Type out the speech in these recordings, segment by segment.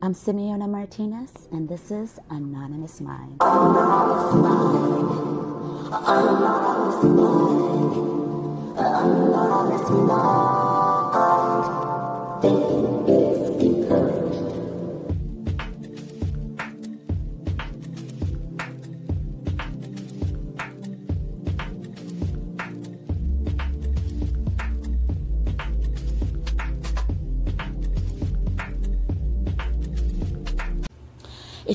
I'm Simeona Martinez, and this is Anonymous Mind. Anonymous Mind. Anonymous Mind. Anonymous Mind. Thinking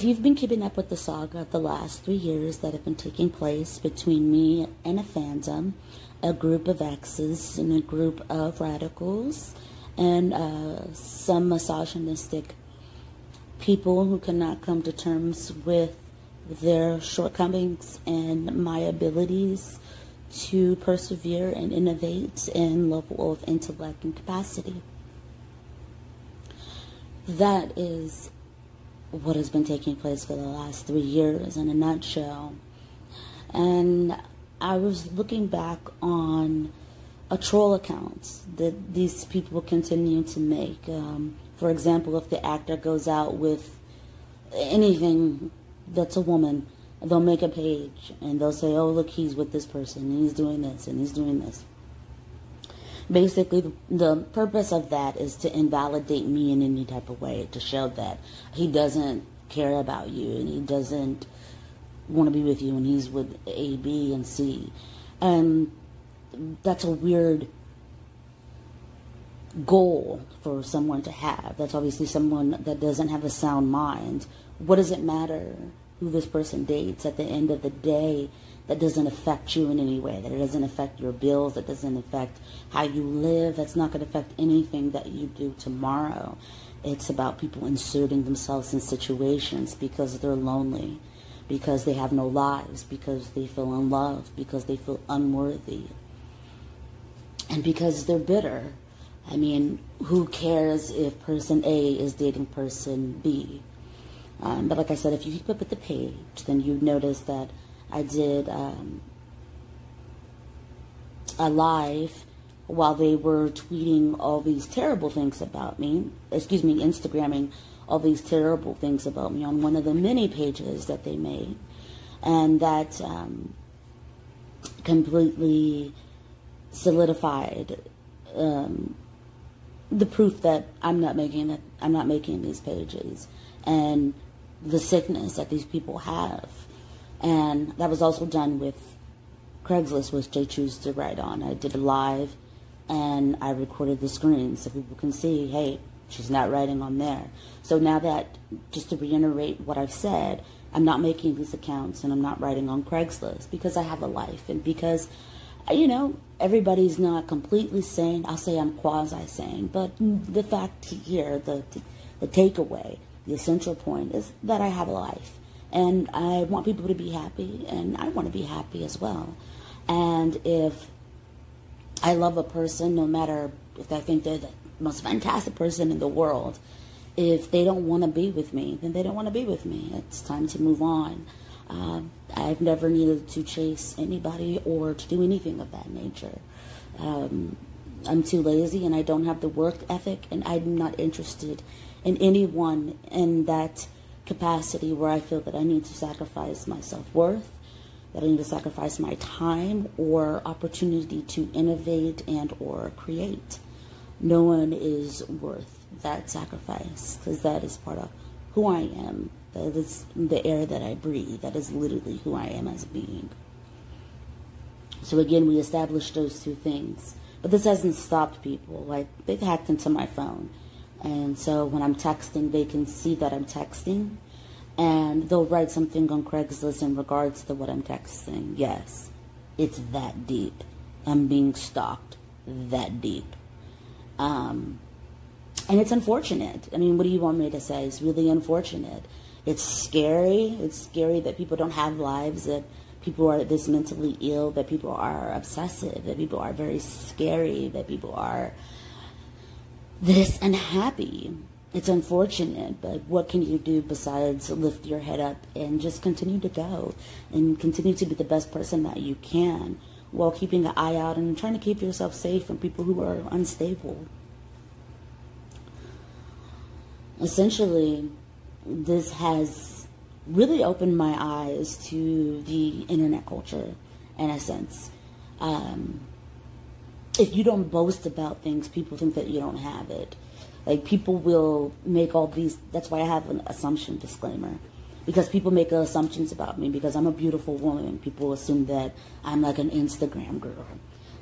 If you've been keeping up with the saga of the last three years that have been taking place between me and a fandom, a group of exes, and a group of radicals, and uh, some misogynistic people who cannot come to terms with their shortcomings and my abilities to persevere and innovate in level of intellect and capacity. That is what has been taking place for the last three years in a nutshell. And I was looking back on a troll account that these people continue to make. Um, for example, if the actor goes out with anything that's a woman, they'll make a page and they'll say, oh, look, he's with this person, and he's doing this, and he's doing this basically the, the, purpose of that is to invalidate me in any type of way to show that he doesn't care about you and he doesn't want to be with you and he's with a b and c. And that's a weird goal for someone to have. That's obviously someone that doesn't have a sound mind. What does it matter who this person dates? At the end of the day that doesn't affect you in any way, that it doesn't affect your bills, that doesn't affect how you live, that's not going to affect anything that you do tomorrow. It's about people inserting themselves in situations because they're lonely, because they have no lives, because they feel unloved, because they feel unworthy, and because they're bitter. I mean, who cares if person A is dating person B? Um, but like I said, if you keep up with the page, then you notice that I did um, a live while they were tweeting all these terrible things about me, excuse me, Instagramming all these terrible things about me on one of the many pages that they made. And that um, completely solidified um, the proof that I'm not making that I'm not making these pages and the sickness that these people have and that was also done with Craigslist, which I choose to write on. I did a live and I recorded the screen so people can see, hey, she's not writing on there. So now that, just to reiterate what I've said, I'm not making these accounts and I'm not writing on Craigslist because I have a life and because, you know, everybody's not completely sane. I'll say I'm quasi sane, but the fact here, the, the takeaway, the essential point is that I have a life and I want people to be happy, and I want to be happy as well. And if I love a person, no matter if I think they're the most fantastic person in the world, if they don't want to be with me, then they don't want to be with me. It's time to move on. Uh, I've never needed to chase anybody or to do anything of that nature. Um, I'm too lazy and I don't have the work ethic, and I'm not interested in anyone in that capacity where I feel that I need to sacrifice my self worth, that I need to sacrifice my time or opportunity to innovate and or create. No one is worth that sacrifice because that is part of who I am. That is the air that I breathe. That is literally who I am as a being. So again, we established those two things. But this hasn't stopped people. Like they've hacked into my phone. And so when I'm texting, they can see that I'm texting and they'll write something on Craigslist in regards to what I'm texting. Yes, it's that deep. I'm being stalked that deep. Um, and it's unfortunate. I mean, what do you want me to say? It's really unfortunate. It's scary. It's scary that people don't have lives, that people are this mentally ill, that people are obsessive, that people are very scary, that people are this unhappy. It's unfortunate, but what can you do besides lift your head up and just continue to go and continue to be the best person that you can while keeping an eye out and trying to keep yourself safe from people who are unstable. essentially, this has really opened my eyes to the internet culture in a sense. Um, if you don't boast about things, people think that you don't have it. Like people will make all these. That's why I have an assumption disclaimer, because people make assumptions about me because I'm a beautiful woman. People assume that I'm like an Instagram girl,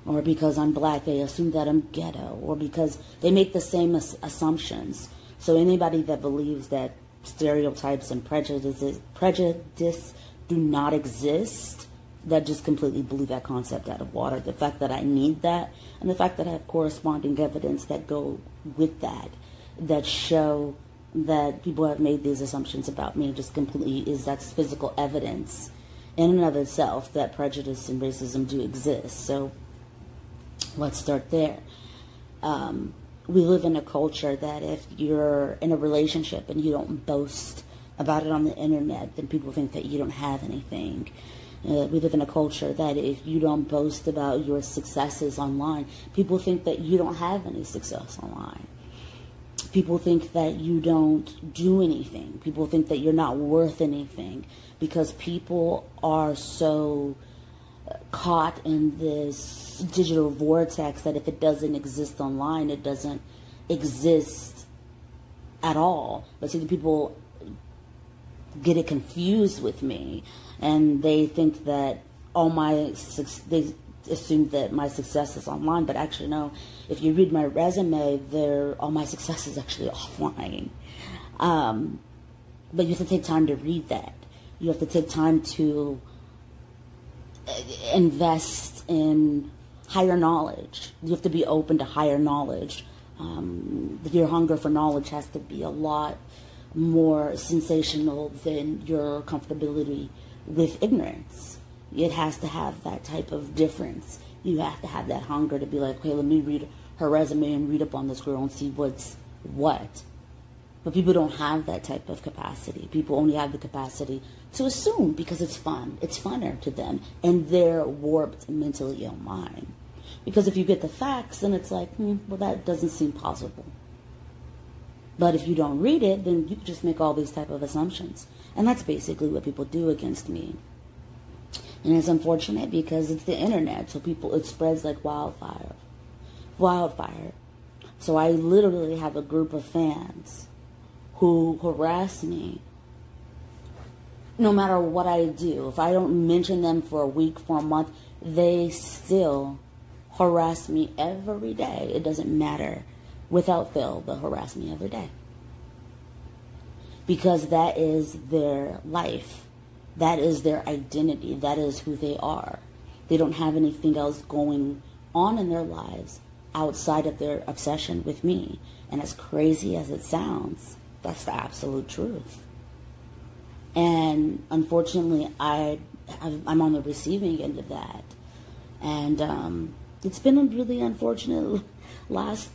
or because I'm black, they assume that I'm ghetto, or because they make the same as- assumptions. So anybody that believes that stereotypes and prejudices prejudice do not exist that just completely blew that concept out of water. The fact that I need that, and the fact that I have corresponding evidence that go with that, that show that people have made these assumptions about me, just completely is that's physical evidence in and of itself that prejudice and racism do exist. So let's start there. Um, we live in a culture that if you're in a relationship and you don't boast about it on the internet, then people think that you don't have anything. Uh, we live in a culture that if you don't boast about your successes online, people think that you don't have any success online. People think that you don't do anything. People think that you're not worth anything because people are so caught in this digital vortex that if it doesn't exist online, it doesn't exist at all. But see, the people get it confused with me and they think that all my they assume that my success is online, but actually no. If you read my resume, there all my success is actually offline. Um, but you have to take time to read that. You have to take time to uh, invest in higher knowledge. You have to be open to higher knowledge. Um, your hunger for knowledge has to be a lot more sensational than your comfortability with ignorance. It has to have that type of difference. You have to have that hunger to be like, okay, let me read her resume and read up on this girl and see what's what. But people don't have that type of capacity. People only have the capacity to assume because it's fun. It's funner to them and their warped mentally ill mind. Because if you get the facts, then it's like, hmm, well, that doesn't seem possible. But if you don't read it, then you just make all these type of assumptions. And that's basically what people do against me. And it's unfortunate because it's the internet, so people it spreads like wildfire. Wildfire. So I literally have a group of fans who harass me no matter what I do. If I don't mention them for a week, for a month, they still harass me every day. It doesn't matter. Without fail, they'll harass me every day because that is their life. That is their identity. That is who they are. They don't have anything else going on in their lives outside of their obsession with me. And as crazy as it sounds, that's the absolute truth. And unfortunately, I I'm on the receiving end of that, and um, it's been a really unfortunate last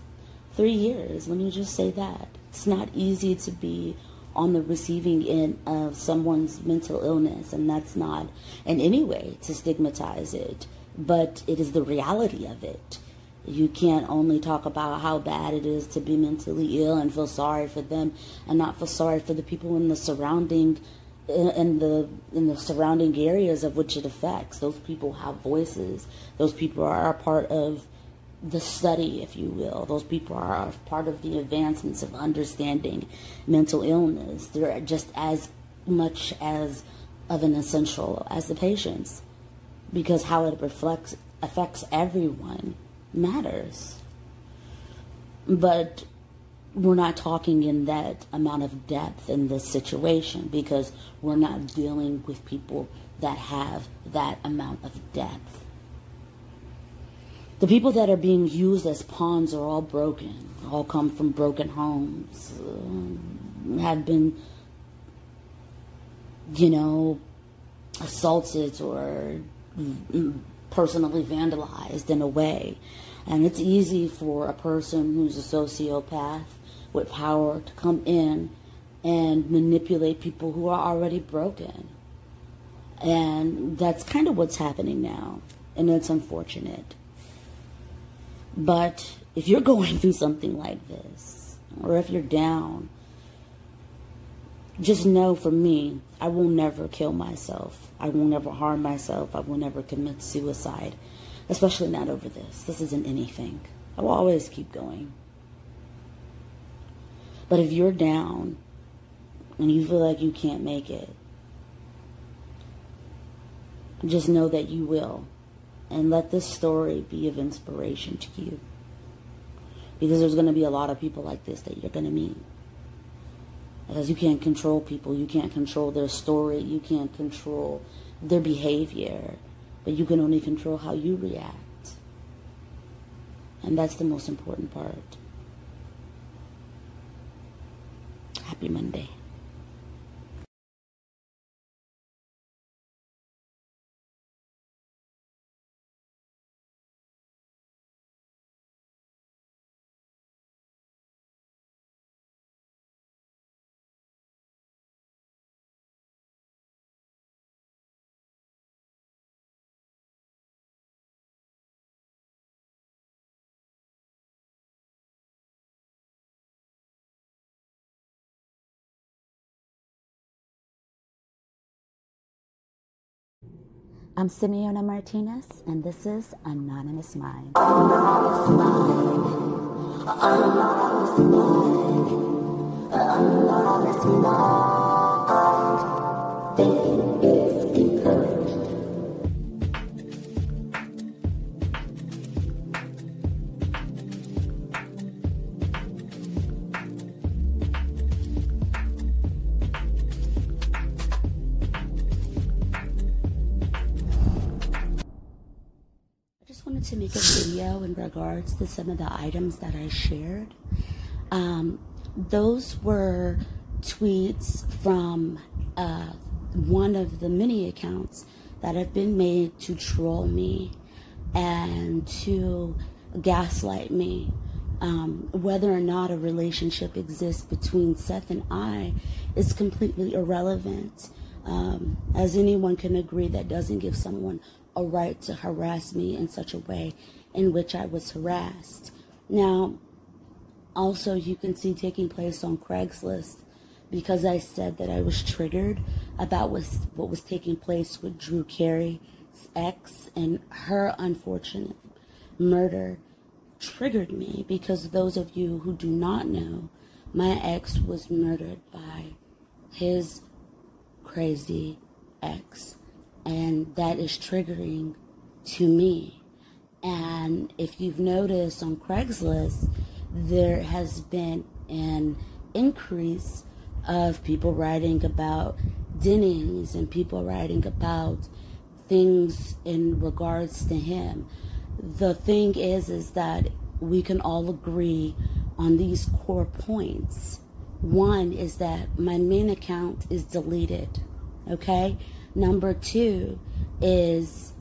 three years. Let me just say that it's not easy to be on the receiving end of someone's mental illness, and that's not in any way to stigmatize it, but it is the reality of it. You can't only talk about how bad it is to be mentally ill and feel sorry for them, and not feel sorry for the people in the surrounding in the in the surrounding areas of which it affects. Those people have voices. Those people are a part of the study, if you will. Those people are part of the advancements of understanding mental illness. They're just as much as of an essential as the patients because how it reflects affects everyone matters. But we're not talking in that amount of depth in this situation because we're not dealing with people that have that amount of depth the people that are being used as pawns are all broken, all come from broken homes, uh, have been, you know, assaulted or personally vandalized in a way. And it's easy for a person who's a sociopath with power to come in and manipulate people who are already broken. And that's kind of what's happening now. And it's unfortunate. But if you're going through something like this, or if you're down, just know for me, I will never kill myself. I will never harm myself. I will never commit suicide, especially not over this. This isn't anything. I will always keep going. But if you're down and you feel like you can't make it, just know that you will. And let this story be of inspiration to you. Because there's going to be a lot of people like this that you're going to meet. Because you can't control people. You can't control their story. You can't control their behavior. But you can only control how you react. And that's the most important part. Happy Monday. I'm Simeona Martinez, and this is Anonymous Mind. Anonymous Mind. Anonymous Mind. Anonymous Mind. Is regards to some of the items that I shared. Um, those were tweets from uh, one of the many accounts that have been made to troll me and to gaslight me. Um, whether or not a relationship exists between Seth and I is completely irrelevant. Um, as anyone can agree, that doesn't give someone a right to harass me in such a way in which I was harassed. Now, also, you can see taking place on Craigslist because I said that I was triggered about what was taking place with Drew Carey's ex and her unfortunate murder triggered me because those of you who do not know, my ex was murdered by his crazy ex and that is triggering to me. And if you've noticed on Craigslist, there has been an increase of people writing about Denny's and people writing about things in regards to him. The thing is, is that we can all agree on these core points. One is that my main account is deleted. Okay? Number two is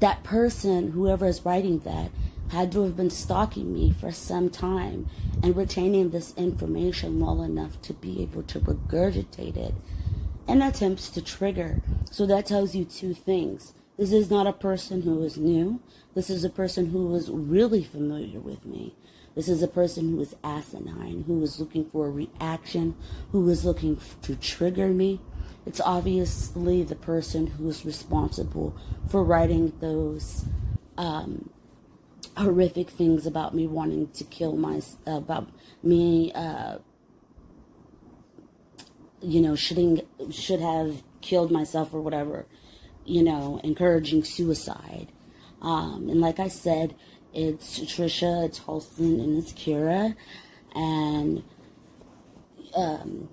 that person, whoever is writing that, had to have been stalking me for some time and retaining this information well enough to be able to regurgitate it in attempts to trigger. So that tells you two things. This is not a person who is new. This is a person who is really familiar with me. This is a person who is asinine, who is looking for a reaction, who is looking to trigger me. It's obviously the person who is responsible for writing those um, horrific things about me wanting to kill my, about me, uh, you know, shoulding, should have killed myself or whatever, you know, encouraging suicide. Um, and like I said, it's Trisha, it's Halston, and it's Kyra. And um,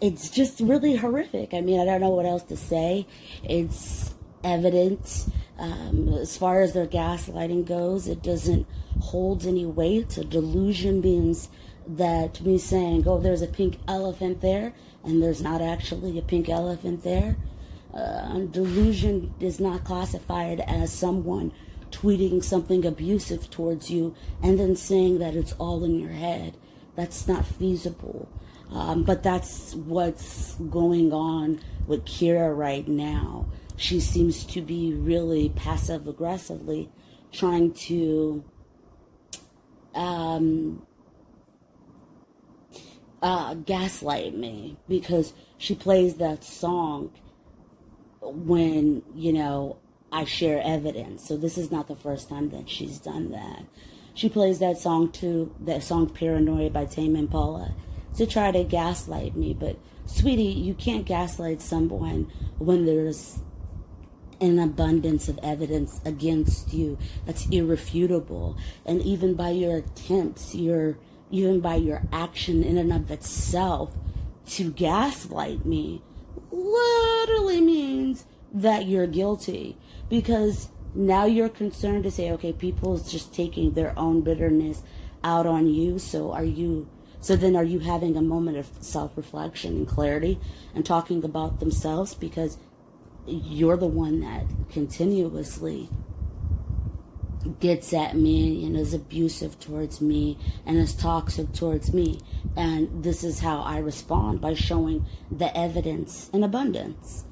it's just really horrific. I mean, I don't know what else to say. It's evident. Um, as far as their gaslighting goes, it doesn't hold any weight. A delusion means that me saying, oh, there's a pink elephant there, and there's not actually a pink elephant there. Uh, delusion is not classified as someone tweeting something abusive towards you and then saying that it's all in your head. That's not feasible. Um, but that's what's going on with Kyra right now. She seems to be really passive aggressively trying to um, uh, gaslight me because she plays that song when, you know, I share evidence. So this is not the first time that she's done that. She plays that song too, that song Paranoia by Tame Impala, to try to gaslight me. But, sweetie, you can't gaslight someone when there's an abundance of evidence against you that's irrefutable. And even by your attempts, your even by your action in and of itself to gaslight me literally means that you're guilty because now you're concerned to say okay people's just taking their own bitterness out on you so are you so then are you having a moment of self-reflection and clarity and talking about themselves because you're the one that continuously gets at me and is abusive towards me and is toxic towards me. And this is how I respond by showing the evidence in abundance.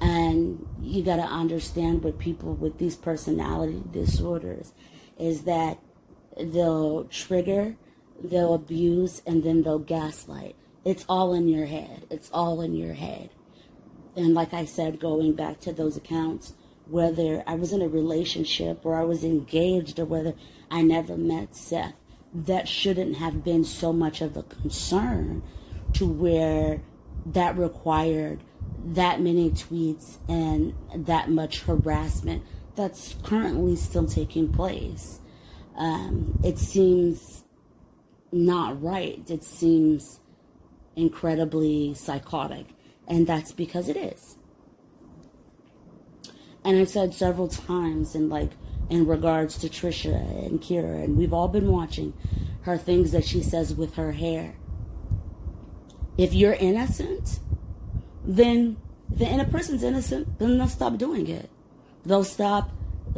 And you got to understand with people with these personality disorders is that they'll trigger, they'll abuse, and then they'll gaslight. It's all in your head. It's all in your head. And like I said, going back to those accounts, whether I was in a relationship or I was engaged or whether I never met Seth, that shouldn't have been so much of a concern to where that required that many tweets and that much harassment that's currently still taking place. Um, it seems not right. It seems incredibly psychotic. And that's because it is. And I've said several times in like in regards to Trisha and Kyra, and we've all been watching her things that she says with her hair. If you're innocent, then if a person's innocent, then they'll stop doing it. They'll stop.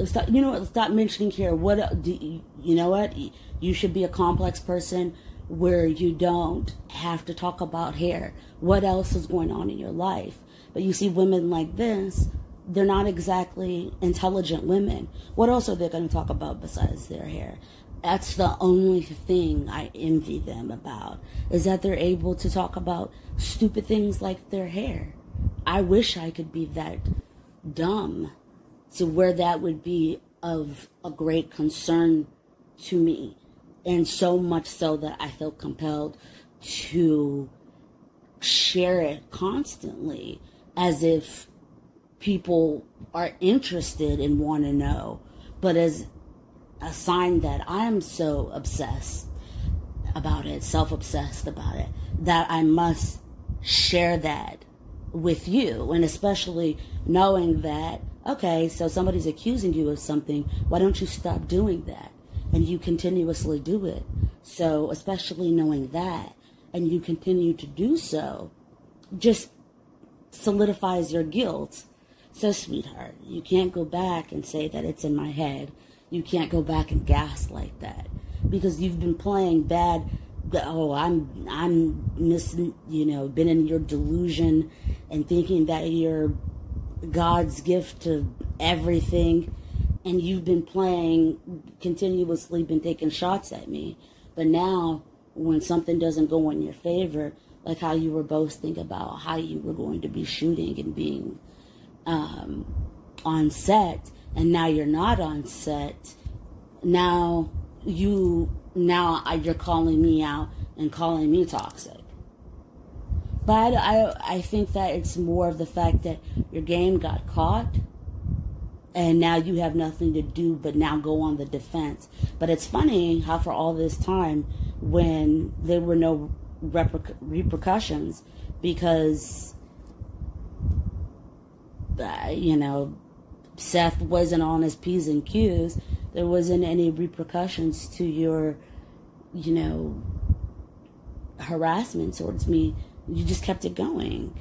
Stop. You know what? Stop mentioning here. What uh, do you, you know? What you should be a complex person where you don't have to talk about hair. What else is going on in your life? But you see women like this they're not exactly intelligent women. What else are they going to talk about besides their hair? That's the only thing I envy them about is that they're able to talk about stupid things like their hair. I wish I could be that dumb to where that would be of a great concern to me. And so much so that I feel compelled to share it constantly as if people are interested and want to know, but as a sign that I'm so obsessed about it, self obsessed about it, that I must share that with you. And especially knowing that, okay, so somebody's accusing you of something, why don't you stop doing that? And you continuously do it. So, especially knowing that, and you continue to do so, just solidifies your guilt so, sweetheart, you can't go back and say that it's in my head. You can't go back and gaslight that because you've been playing bad. Oh, I'm I'm missing. You know, been in your delusion and thinking that you're God's gift to everything, and you've been playing continuously, been taking shots at me. But now, when something doesn't go in your favor, like how you were boasting about how you were going to be shooting and being um, on set and now you're not on set now you now you're calling me out and calling me toxic but I, I think that it's more of the fact that your game got caught and now you have nothing to do but now go on the defense. But it's funny how for all this time, when there were no reper- repercussions, because uh, you know, Seth wasn't on his P's and Q's, there wasn't any repercussions to your, you know, harassment towards me. You just kept it going.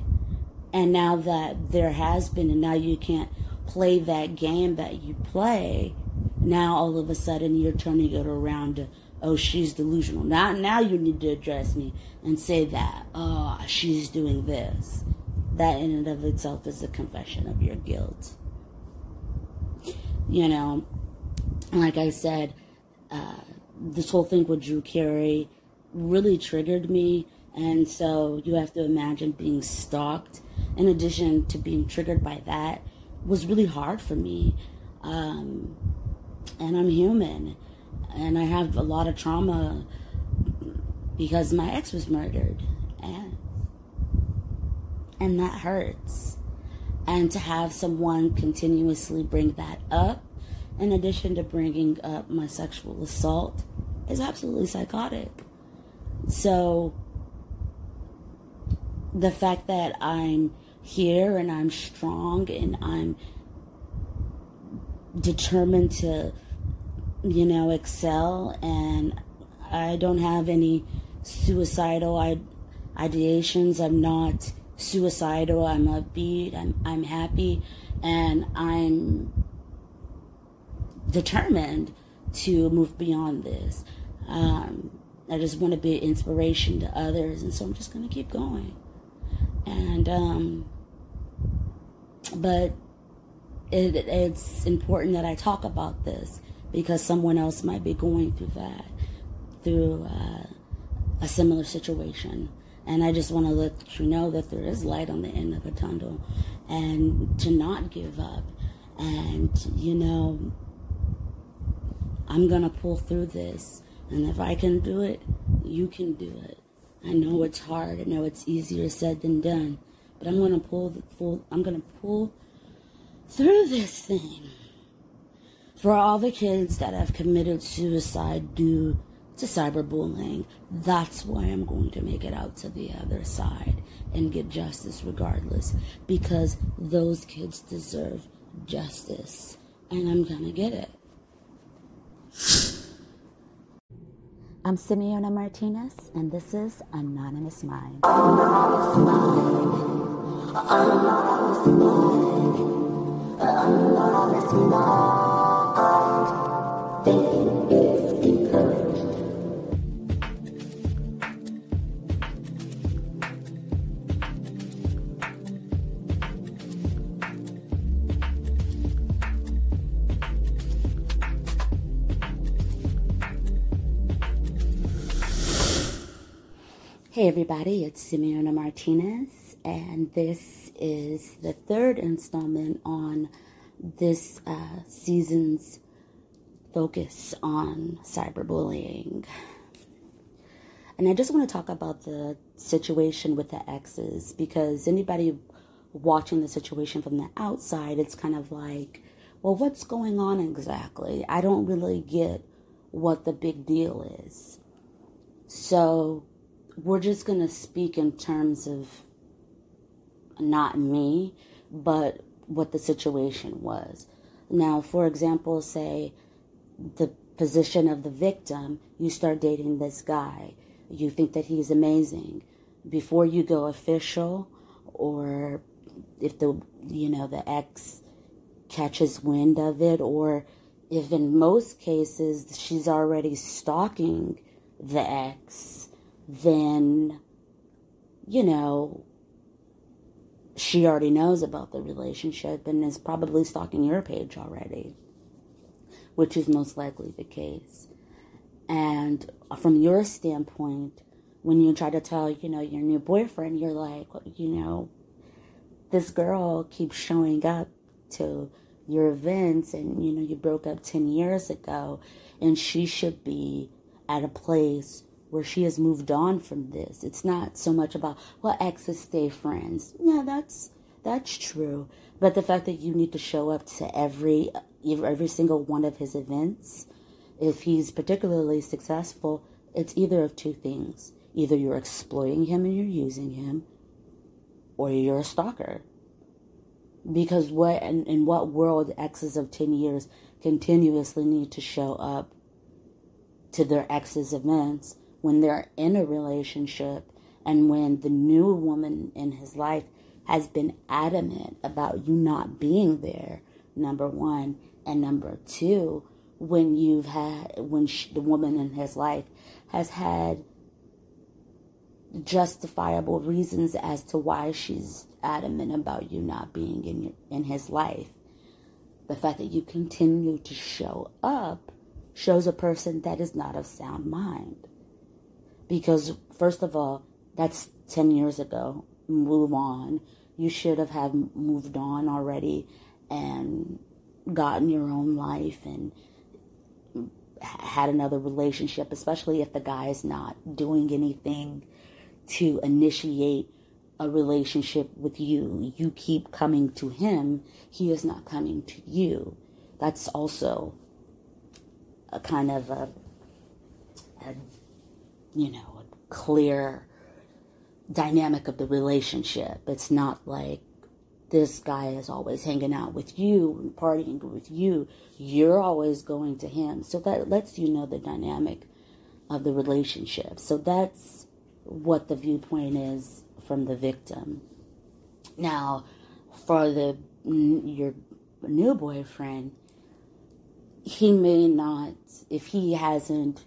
And now that there has been, and now you can't play that game that you play, now all of a sudden you're turning it around to, oh, she's delusional. Now, now you need to address me and say that, oh, she's doing this that in and of itself is a confession of your guilt. You know, like I said, uh, this whole thing with Drew Carey really triggered me And so you have to imagine being stalked, in addition to being triggered by that, was really hard for me. Um, and I'm human, and I have a lot of trauma because my ex was murdered, and and that hurts. And to have someone continuously bring that up, in addition to bringing up my sexual assault, is absolutely psychotic. So the fact that I'm here and I'm strong and I'm determined to, you know, excel and I don't have any suicidal ideations. I'm not suicidal. I'm upbeat. I'm, I'm happy and I'm determined to move beyond this. Um, I just want to be an inspiration to others, and so I'm just going to keep going. And um, but it, it's important that I talk about this because someone else might be going through that, through uh, a similar situation. And I just want to let you know that there is light on the end of the tunnel and to not give up. And, you know, I'm going to pull through this. And if I can do it, you can do it. I know it's hard. I know it's easier said than done. But I'm to pull the full, I'm to pull through this thing. For all the kids that have committed suicide due to cyberbullying, that's why I'm going to make it out to the other side and get justice regardless. Because those kids deserve justice. And I'm to get it. I'm Simeona Martinez, and this is Anonymous Mind. Anonymous Mind. Anonymous Mind. Anonymous Mind. Thinking Hey everybody, it's Simeona Martinez, and this is the third installment on this uh, season's focus on cyberbullying. And I just want to talk about the situation with the exes because anybody watching the situation from the outside, it's kind of like, well, what's going on exactly? I don't really get what the big deal is. So, we're just going to speak in terms of not me, but what the situation was. Now, for example, say the position of the victim, you start dating this guy, you think that he's amazing. Before you go official, or if the you know the ex catches wind of it, or if in most cases she's already stalking the ex then, you know, she already knows about the relationship and is probably stalking your page already, which is most likely the case. And from your standpoint, when you try to tell, you know, your new boyfriend, you're like, you know, this girl keeps showing up to your events and, you know, you broke up 10 years ago and she should be at a place where she has moved on from this. It's not so much about well, exes stay friends. Yeah, that's that's true. But the fact that you need to show up to every every single one of his events, if he's particularly successful, it's either of two things. Either you're exploiting him and you're using him, or you're a stalker. Because what in, in what world exes of ten years continuously need to show up to their exes events when they're in a relationship and when the new woman in his life has been adamant about you not being there, number one. And number two, when you've had, when she, the woman in his life has had justifiable reasons as to why she's adamant about you not being in your, in his life. The fact that you continue to show up shows a person that is not of sound mind. Because, first of all, That's 10 years ago. Move on. You should have have moved on already and gotten your own life and had another relationship, especially if the guy is not doing anything to initiate a relationship with you. You keep coming to him, he is not coming to you. That's also a kind of a, a you know, a clear dynamic of the relationship. It's not like this guy is always hanging out with you and partying with you. You're always going to him. So that lets you know the dynamic of the relationship. So that's what the viewpoint is from the victim. Now, for the your new boyfriend, he may not if he hasn't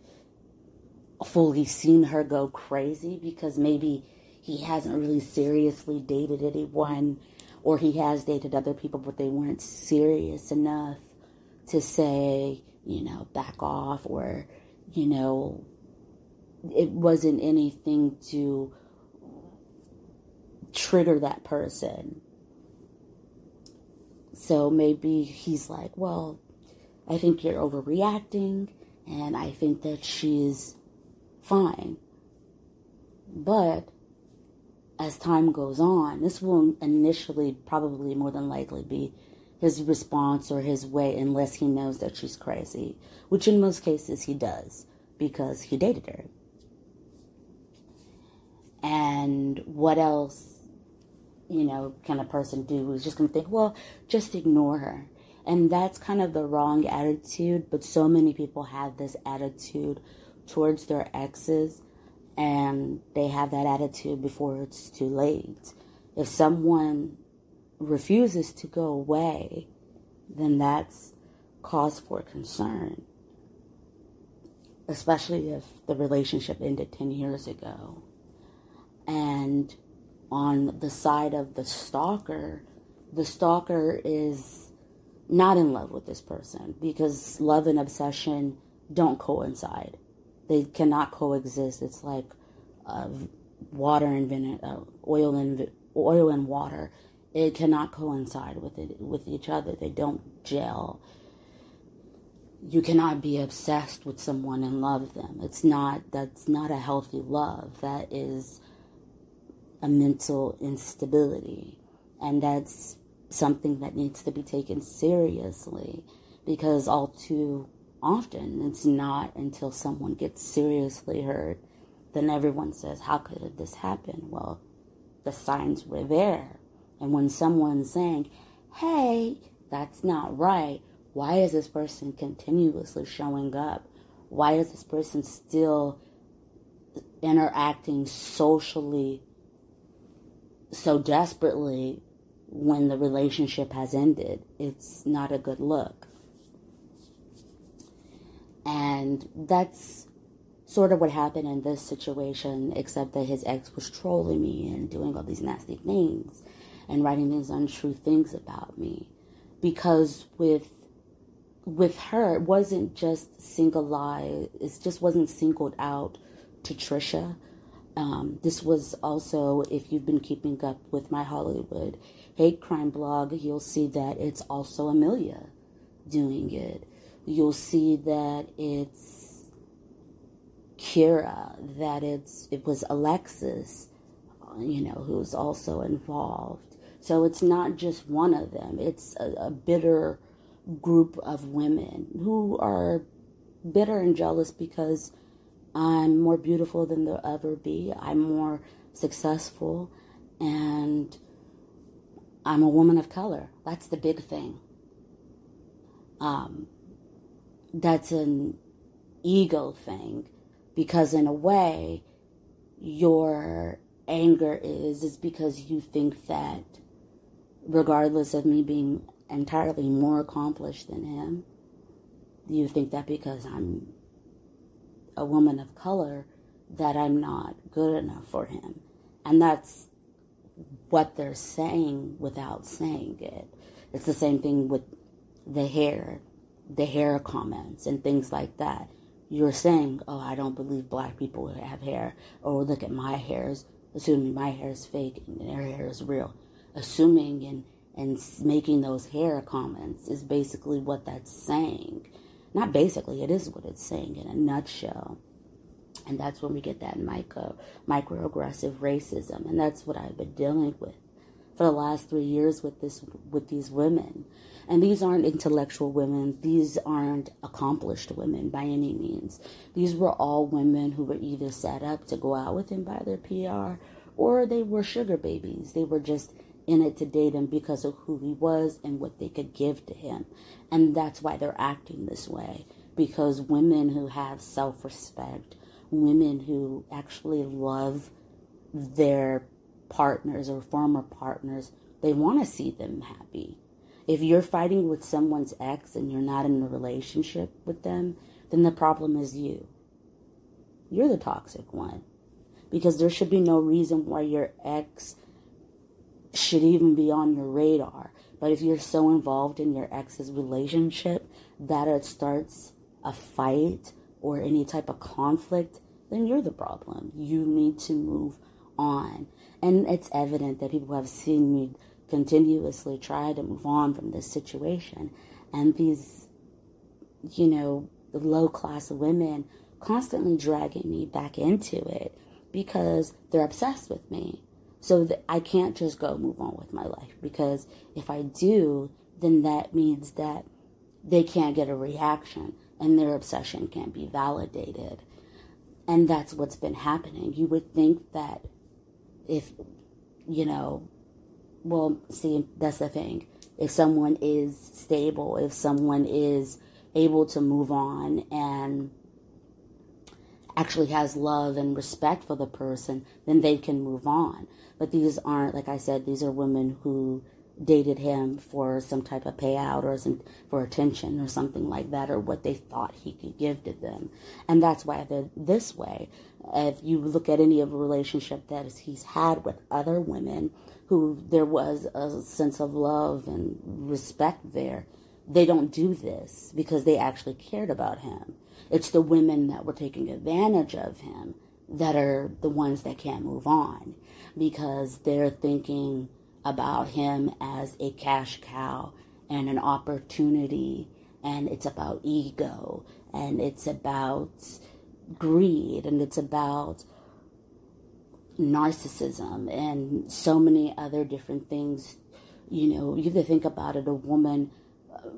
fully seen her go crazy because maybe he hasn't really seriously dated anyone or he has dated other people, but they weren't serious enough to say, you know, back off or, you know, it wasn't anything to trigger that person. So maybe he's like, well, I think you're overreacting and I think that she's fine. But as time goes on, this will initially probably more than likely be his response or his way unless he knows that she's crazy, which in most cases he does because he dated her. And what else, you know, can a person do who's just going to think, well, just ignore her? And that's kind of the wrong attitude, but so many people have this attitude towards their exes and they have that attitude before it's too late. If someone refuses to go away, then that's cause for concern. Especially if the relationship ended 10 years ago. And on the side of the stalker, the stalker is not in love with this person because love and obsession don't coincide. They cannot coexist. It's like uh, water and uh, oil and oil and water. It cannot coincide with it with each other. They don't gel. You cannot be obsessed with someone and love them. It's not that's not a healthy love. That is a mental instability. And that's something that needs to be taken seriously because all too often. It's not until someone gets seriously hurt then everyone says how could this happen? Well the signs were there. And when someone's saying hey that's not right. Why is this person continuously showing up? Why is this person still interacting socially so desperately when the relationship has ended? It's not a good look and that's sort of what happened in this situation, except that his ex was trolling me and doing all these nasty things and writing these untrue things about me. Because with with her, it wasn't just single lie. It just wasn't singled out to Trisha. Um, this was also, if you've been keeping up with my Hollywood hate crime blog, you'll see that it's also Emilia doing it you'll see that it's Kyra, that it's it was Alexis, you know, who's also involved. So it's not just one of them. It's a, a bitter group of women who are bitter and jealous because I'm more beautiful than they'll ever be. I'm more successful and I'm a woman of color. That's the big thing. Um, that's an ego thing because in a way your anger is is because you think that regardless of me being entirely more accomplished than him you think that because I'm a woman of color that I'm not good enough for him. And that's what they're saying without saying it. It's the same thing with the hair the hair comments and things like that. you're saying, "Oh, I don't believe black people have hair," or "Look at my hairs," assuming my hair is fake and their hair is real. Assuming and and making those hair comments is basically what that's saying. Not basically, it is what it's saying in a nutshell. And that's when we get that micro microaggressive racism, and that's what I've been dealing with for the last three years with this with these women. And these aren't intellectual women. These aren't accomplished women by any means. These were all women who were either set up to go out with him by their PR or they were sugar babies. They were just in it to date him because of who he was and what they could give to him. And that's why they're acting this way. Because women who have self respect, women who actually love their partners or former partners, they want to see them happy. If you're fighting with someone's ex and you're not in a relationship with them, then the problem is you. You're the toxic one. Because there should be no reason why your ex should even be on your radar. But if you're so involved in your ex's relationship that it starts a fight or any type of conflict, then you're the problem. You need to move on. And it's evident that people have seen me continuously try to move on from this situation. And these, you know, low class women constantly dragging me back into it because they're obsessed with me. So that I can't just go move on with my life because if I do, then that means that they can't get a reaction and their obsession can't be validated. And that's what's been happening. You would think that if, you know, well, see, that's the thing. If someone is stable, if someone is able to move on and actually has love and respect for the person, then they can move on. But these aren't, like I said, these are women who dated him for some type of payout or some, for attention or something like that, or what they thought he could give to them. And that's why they're this way. If you look at any of the relationship that he's had with other women, who there was a sense of love and respect there, they don't do this because they actually cared about him. It's the women that were taking advantage of him that are the ones that can't move on because they're thinking about him as a cash cow and an opportunity and it's about ego and it's about greed and it's about narcissism and so many other different things. You know, you have to think about it a woman uh,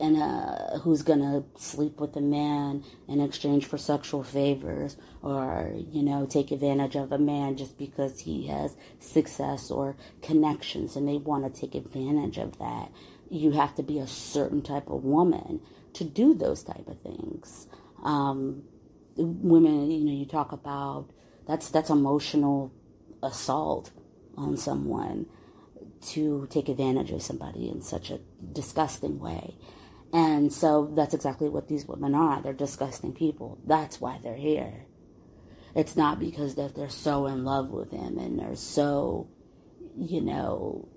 and uh, who's gonna sleep with a man in exchange for sexual favors, or you know, take advantage of a man just because he has success or connections, and they want to take advantage of that. You have to be a certain type of woman to do those type of things. Um, women, you know, you talk about that's that's emotional assault on someone to take advantage of somebody in such a disgusting way. And so that's exactly what these women are. They're disgusting people. That's why they're here. It's not because that they're so in love with him and they're so, you know,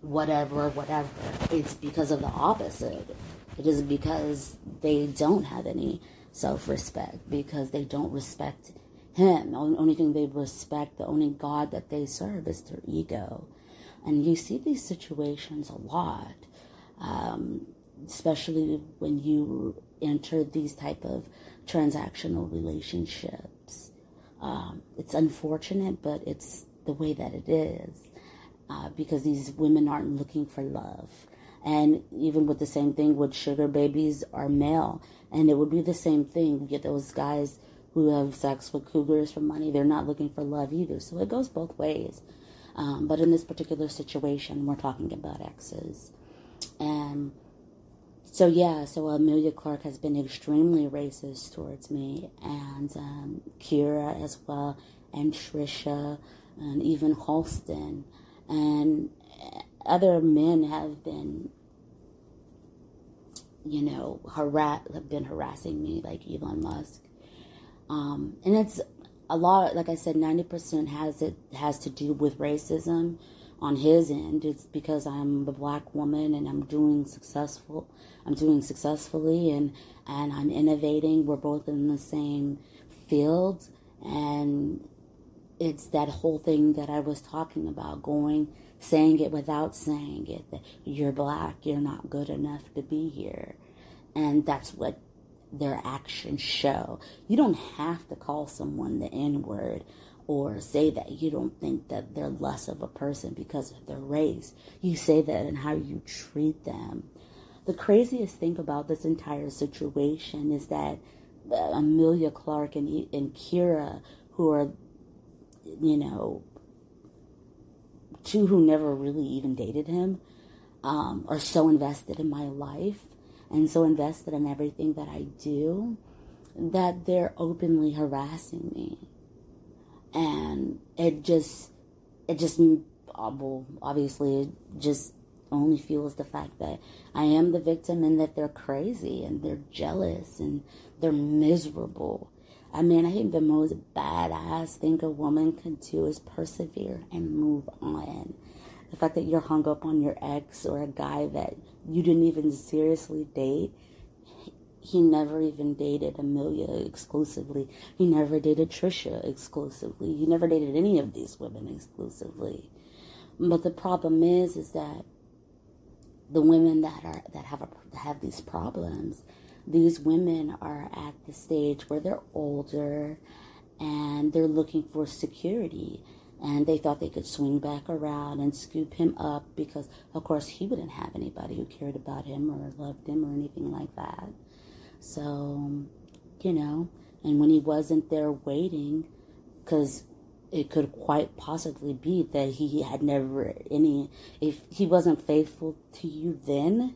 whatever, whatever. It's because of the opposite. It is because they don't have any self respect, because they don't respect him. The only thing they respect, the only God that they serve is their ego. And you see these situations a lot, um, especially when you enter these type of transactional relationships. Um, it's unfortunate, but it's the way that it is uh, because these women aren't looking for love. And even with the same thing with sugar babies are male, and it would be the same thing. Get those guys who have sex with cougars for money. They're not looking for love either. So it goes both ways. Um, but in this particular situation, we're talking about exes. And so, yeah, so Emilia Clarke has been extremely racist towards me, and um, Kyra as well, and Trisha, and even Halston. And other men have been you know, harass have been harassing me, like Elon Musk. Um, and it's a lot, like I said, 90% has it has to do with racism. on his end. It's because I'm a black woman and I'm doing successful. I'm doing successfully and and I'm innovating. We're both in the same field and it's that whole thing that I was talking about going saying it without saying it that you're black, you're not good enough to be here. And that's what their actions show. You don't have to call someone the N word or say that you don't think that they're less of a person because of their race. You say that in how you treat them. The craziest thing about this entire situation is that uh, Emilia Clarke and, and Kyra, who are, you know, two who never really even dated him, um, are so invested in my life and so invested in everything that I do that they're openly harassing me. And it just, it just, well, obviously, it just only fuels the fact that I am the victim and that they're crazy and they're jealous and they're miserable. I mean, I think the most badass thing a woman can do is persevere and move on the fact that you're hung up on your ex or a guy that you didn't even seriously date. He never even dated Emilia exclusively. He never dated Trisha exclusively. He never dated any of these women exclusively. But the problem is, is that the women that are that have a, have these problems, these women are at the stage where they're older, and they're looking for security. And they thought they could swing back around and scoop him up because of course he wouldn't have anybody who cared about him or loved him or anything like that. So you know and when he wasn't there waiting because it could quite possibly be that he had never any if he wasn't faithful to you then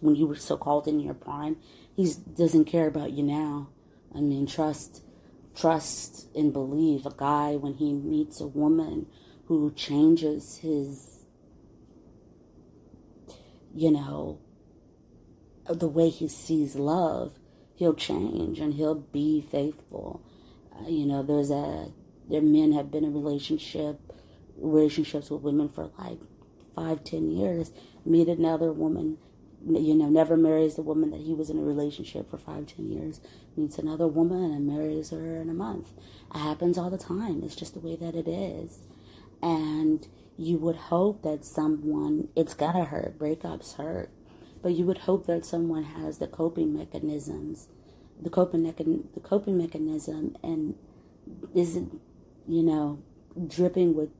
when you were so called in your prime he doesn't care about you now i mean trust trust and believe a guy when he meets a woman who changes his, you know, the way he sees love, he'll change and he'll be faithful. Uh, you know, there's a, their men have been in relationship, relationships with women for like five, ten years, meet another woman you know, never marries the woman that he was in a relationship for five, ten years, meets another woman and marries her in a month. It happens all the time. It's just the way that it is. And you would hope that someone, it's gotta hurt, breakups hurt, but you would hope that someone has the coping mechanisms, the coping, the coping mechanism and isn't, you know, dripping with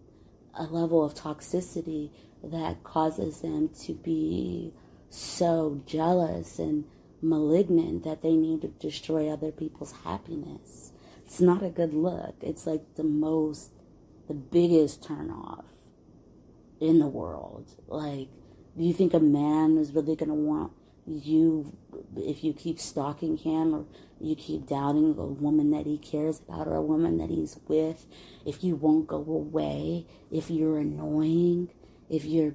a level of toxicity that causes them to be so jealous and malignant that they need to destroy other people's happiness. It's not a good look. It's like the most, the biggest turnoff in the world. Like, do you think a man is really going to want you if you keep stalking him or you keep doubting a woman that he cares about or a woman that he's with, if you won't go away, if you're annoying, if you're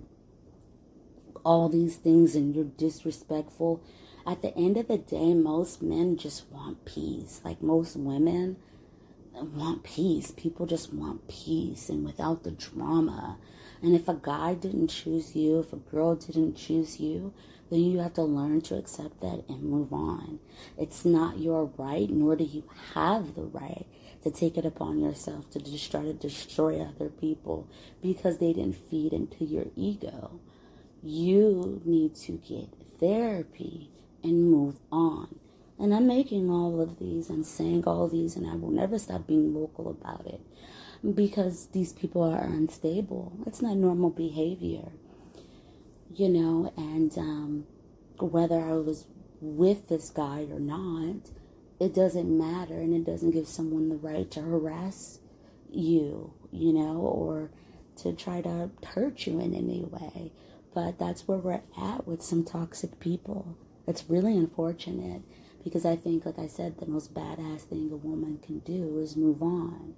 all these things and you're disrespectful. At the end of the day, most men just want peace. Like most women want peace. People just want peace and without the drama. And if a guy didn't choose you, if a girl didn't choose you, then you have to learn to accept that and move on. It's not your right, nor do you have the right to take it upon yourself to just try to destroy other people because they didn't feed into your ego. You need to get therapy and move on. And I'm making all of these, I'm saying all these, and I will never stop being vocal about it because these people are unstable. It's not normal behavior, you know, and um, whether I was with this guy or not, it doesn't matter, and it doesn't give someone the right to harass you, you know, or to try to hurt you in any way. But that's where we're at with some toxic people. It's really unfortunate because I think, like I said, the most badass thing a woman can do is move on.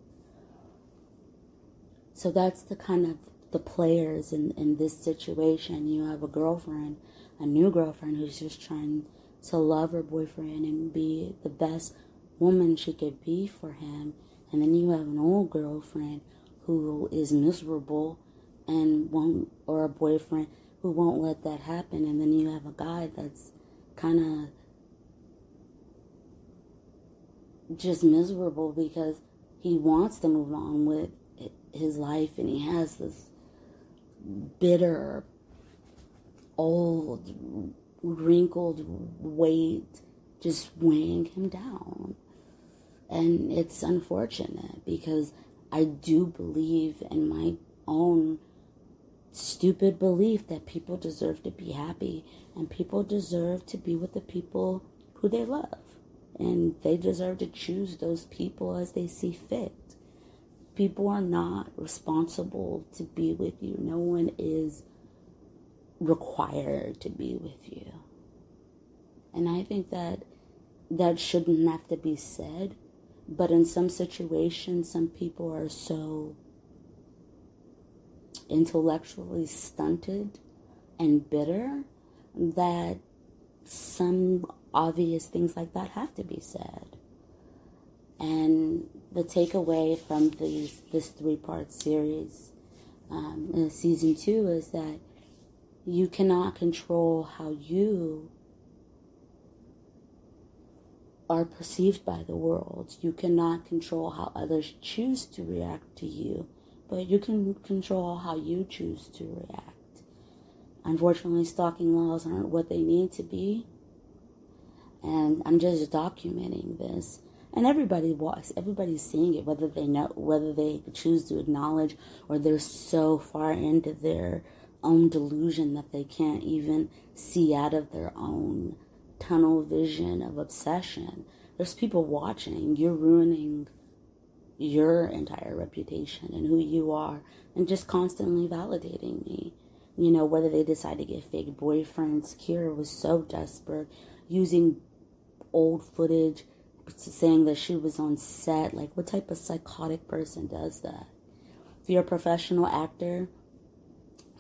So that's the kind of the players in, in this situation. You have a girlfriend, a new girlfriend who's just trying to love her boyfriend and be the best woman she could be for him. And then you have an old girlfriend who is miserable and won't, or a boyfriend who won't let that happen. And then you have a guy that's kind of just miserable because he wants to move on with his life and he has this bitter, old, wrinkled weight just weighing him down. And it's unfortunate because I do believe in my own stupid belief that people deserve to be happy and people deserve to be with the people who they love. And they deserve to choose those people as they see fit. People are not responsible to be with you. No one is required to be with you. And I think that that shouldn't have to be said. But in some situations, some people are so intellectually stunted and bitter that some obvious things like that have to be said. And the takeaway from these this three part series um, season two is that you cannot control how you are perceived by the world. You cannot control how others choose to react to you, but you can control how you choose to react. Unfortunately, stalking laws aren't what they need to be. And I'm just documenting this. And everybody walks, everybody's seeing it, whether they know, whether they choose to acknowledge or they're so far into their own delusion that they can't even see out of their own tunnel vision of obsession. There's people watching. You're ruining your entire reputation and who you are and just constantly validating me. You know, whether they decide to get fake boyfriends. Kyra was so desperate, using old footage, saying that she was on set. Like, what type of psychotic person does that? If you're a professional actor,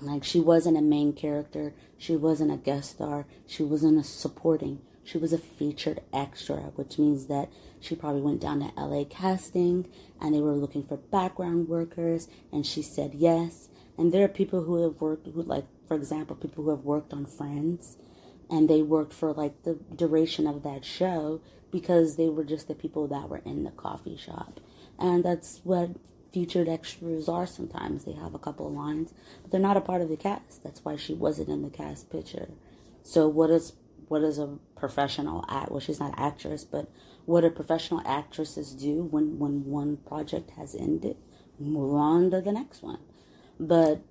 like she wasn't a main character, she wasn't a guest star, she wasn't a supporting, she was a featured extra, which means that she probably went down to LA casting and they were looking for background workers and she said yes. And there are people who have worked who like for example, people who have worked on Friends and they worked for like the duration of that show because they were just the people that were in the coffee shop. And that's what featured extras are sometimes. They have a couple of lines, but they're not a part of the cast. That's why she wasn't in the cast picture. So what is what is a professional act? Well, she's not actress, but what do professional actresses do when when one project has ended? Move on to the next one. But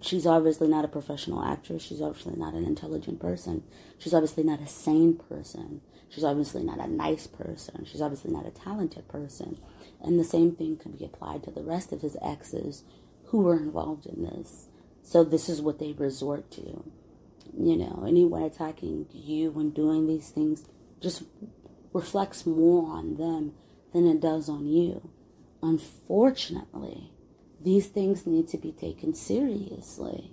she's obviously not a professional actress. She's obviously not an intelligent person. She's obviously not a sane person. She's obviously not a nice person. She's obviously not a talented person. And the same thing can be applied to the rest of his exes who were involved in this. So this is what they resort to. You know, anyone attacking you when doing these things just reflects more on them than it does on you. Unfortunately, these things need to be taken seriously.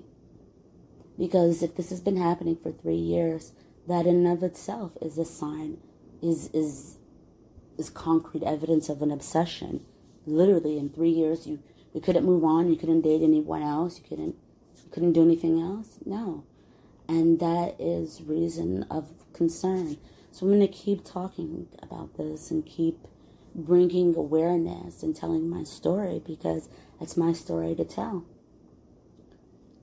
Because if this has been happening for three years, that in and of itself is a sign, is is is concrete evidence of an obsession. Literally, in three years, you you couldn't move on. You couldn't date anyone else. You couldn't you couldn't do anything else. No, and that is reason of concern. So I'm going to keep talking about this and keep bringing awareness and telling my story because it's my story to tell.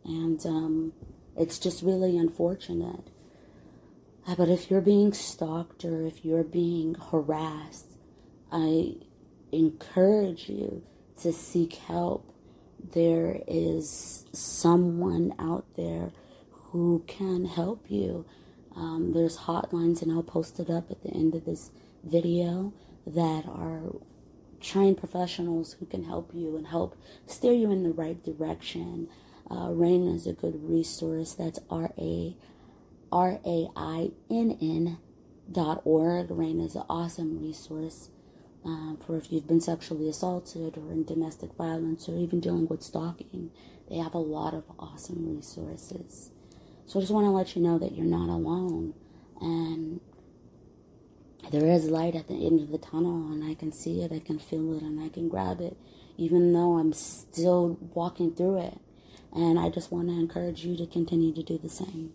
And um, it's just really unfortunate uh, but if you're being stalked or if you're being harassed, I encourage you to seek help. There is someone out there who can help you. Um, there's hotlines, and I'll post it up at the end of this video that are trained professionals who can help you and help steer you in the right direction. Uh, RAINN is a good resource. That's R A R A I N N dot org. RAINN is an awesome resource um, for if you've been sexually assaulted or in domestic violence or even dealing with stalking. They have a lot of awesome resources. So I just want to let you know that you're not alone and there is light at the end of the tunnel and I can see it, I can feel it, and I can grab it, even though I'm still walking through it. And I just want to encourage you to continue to do the same.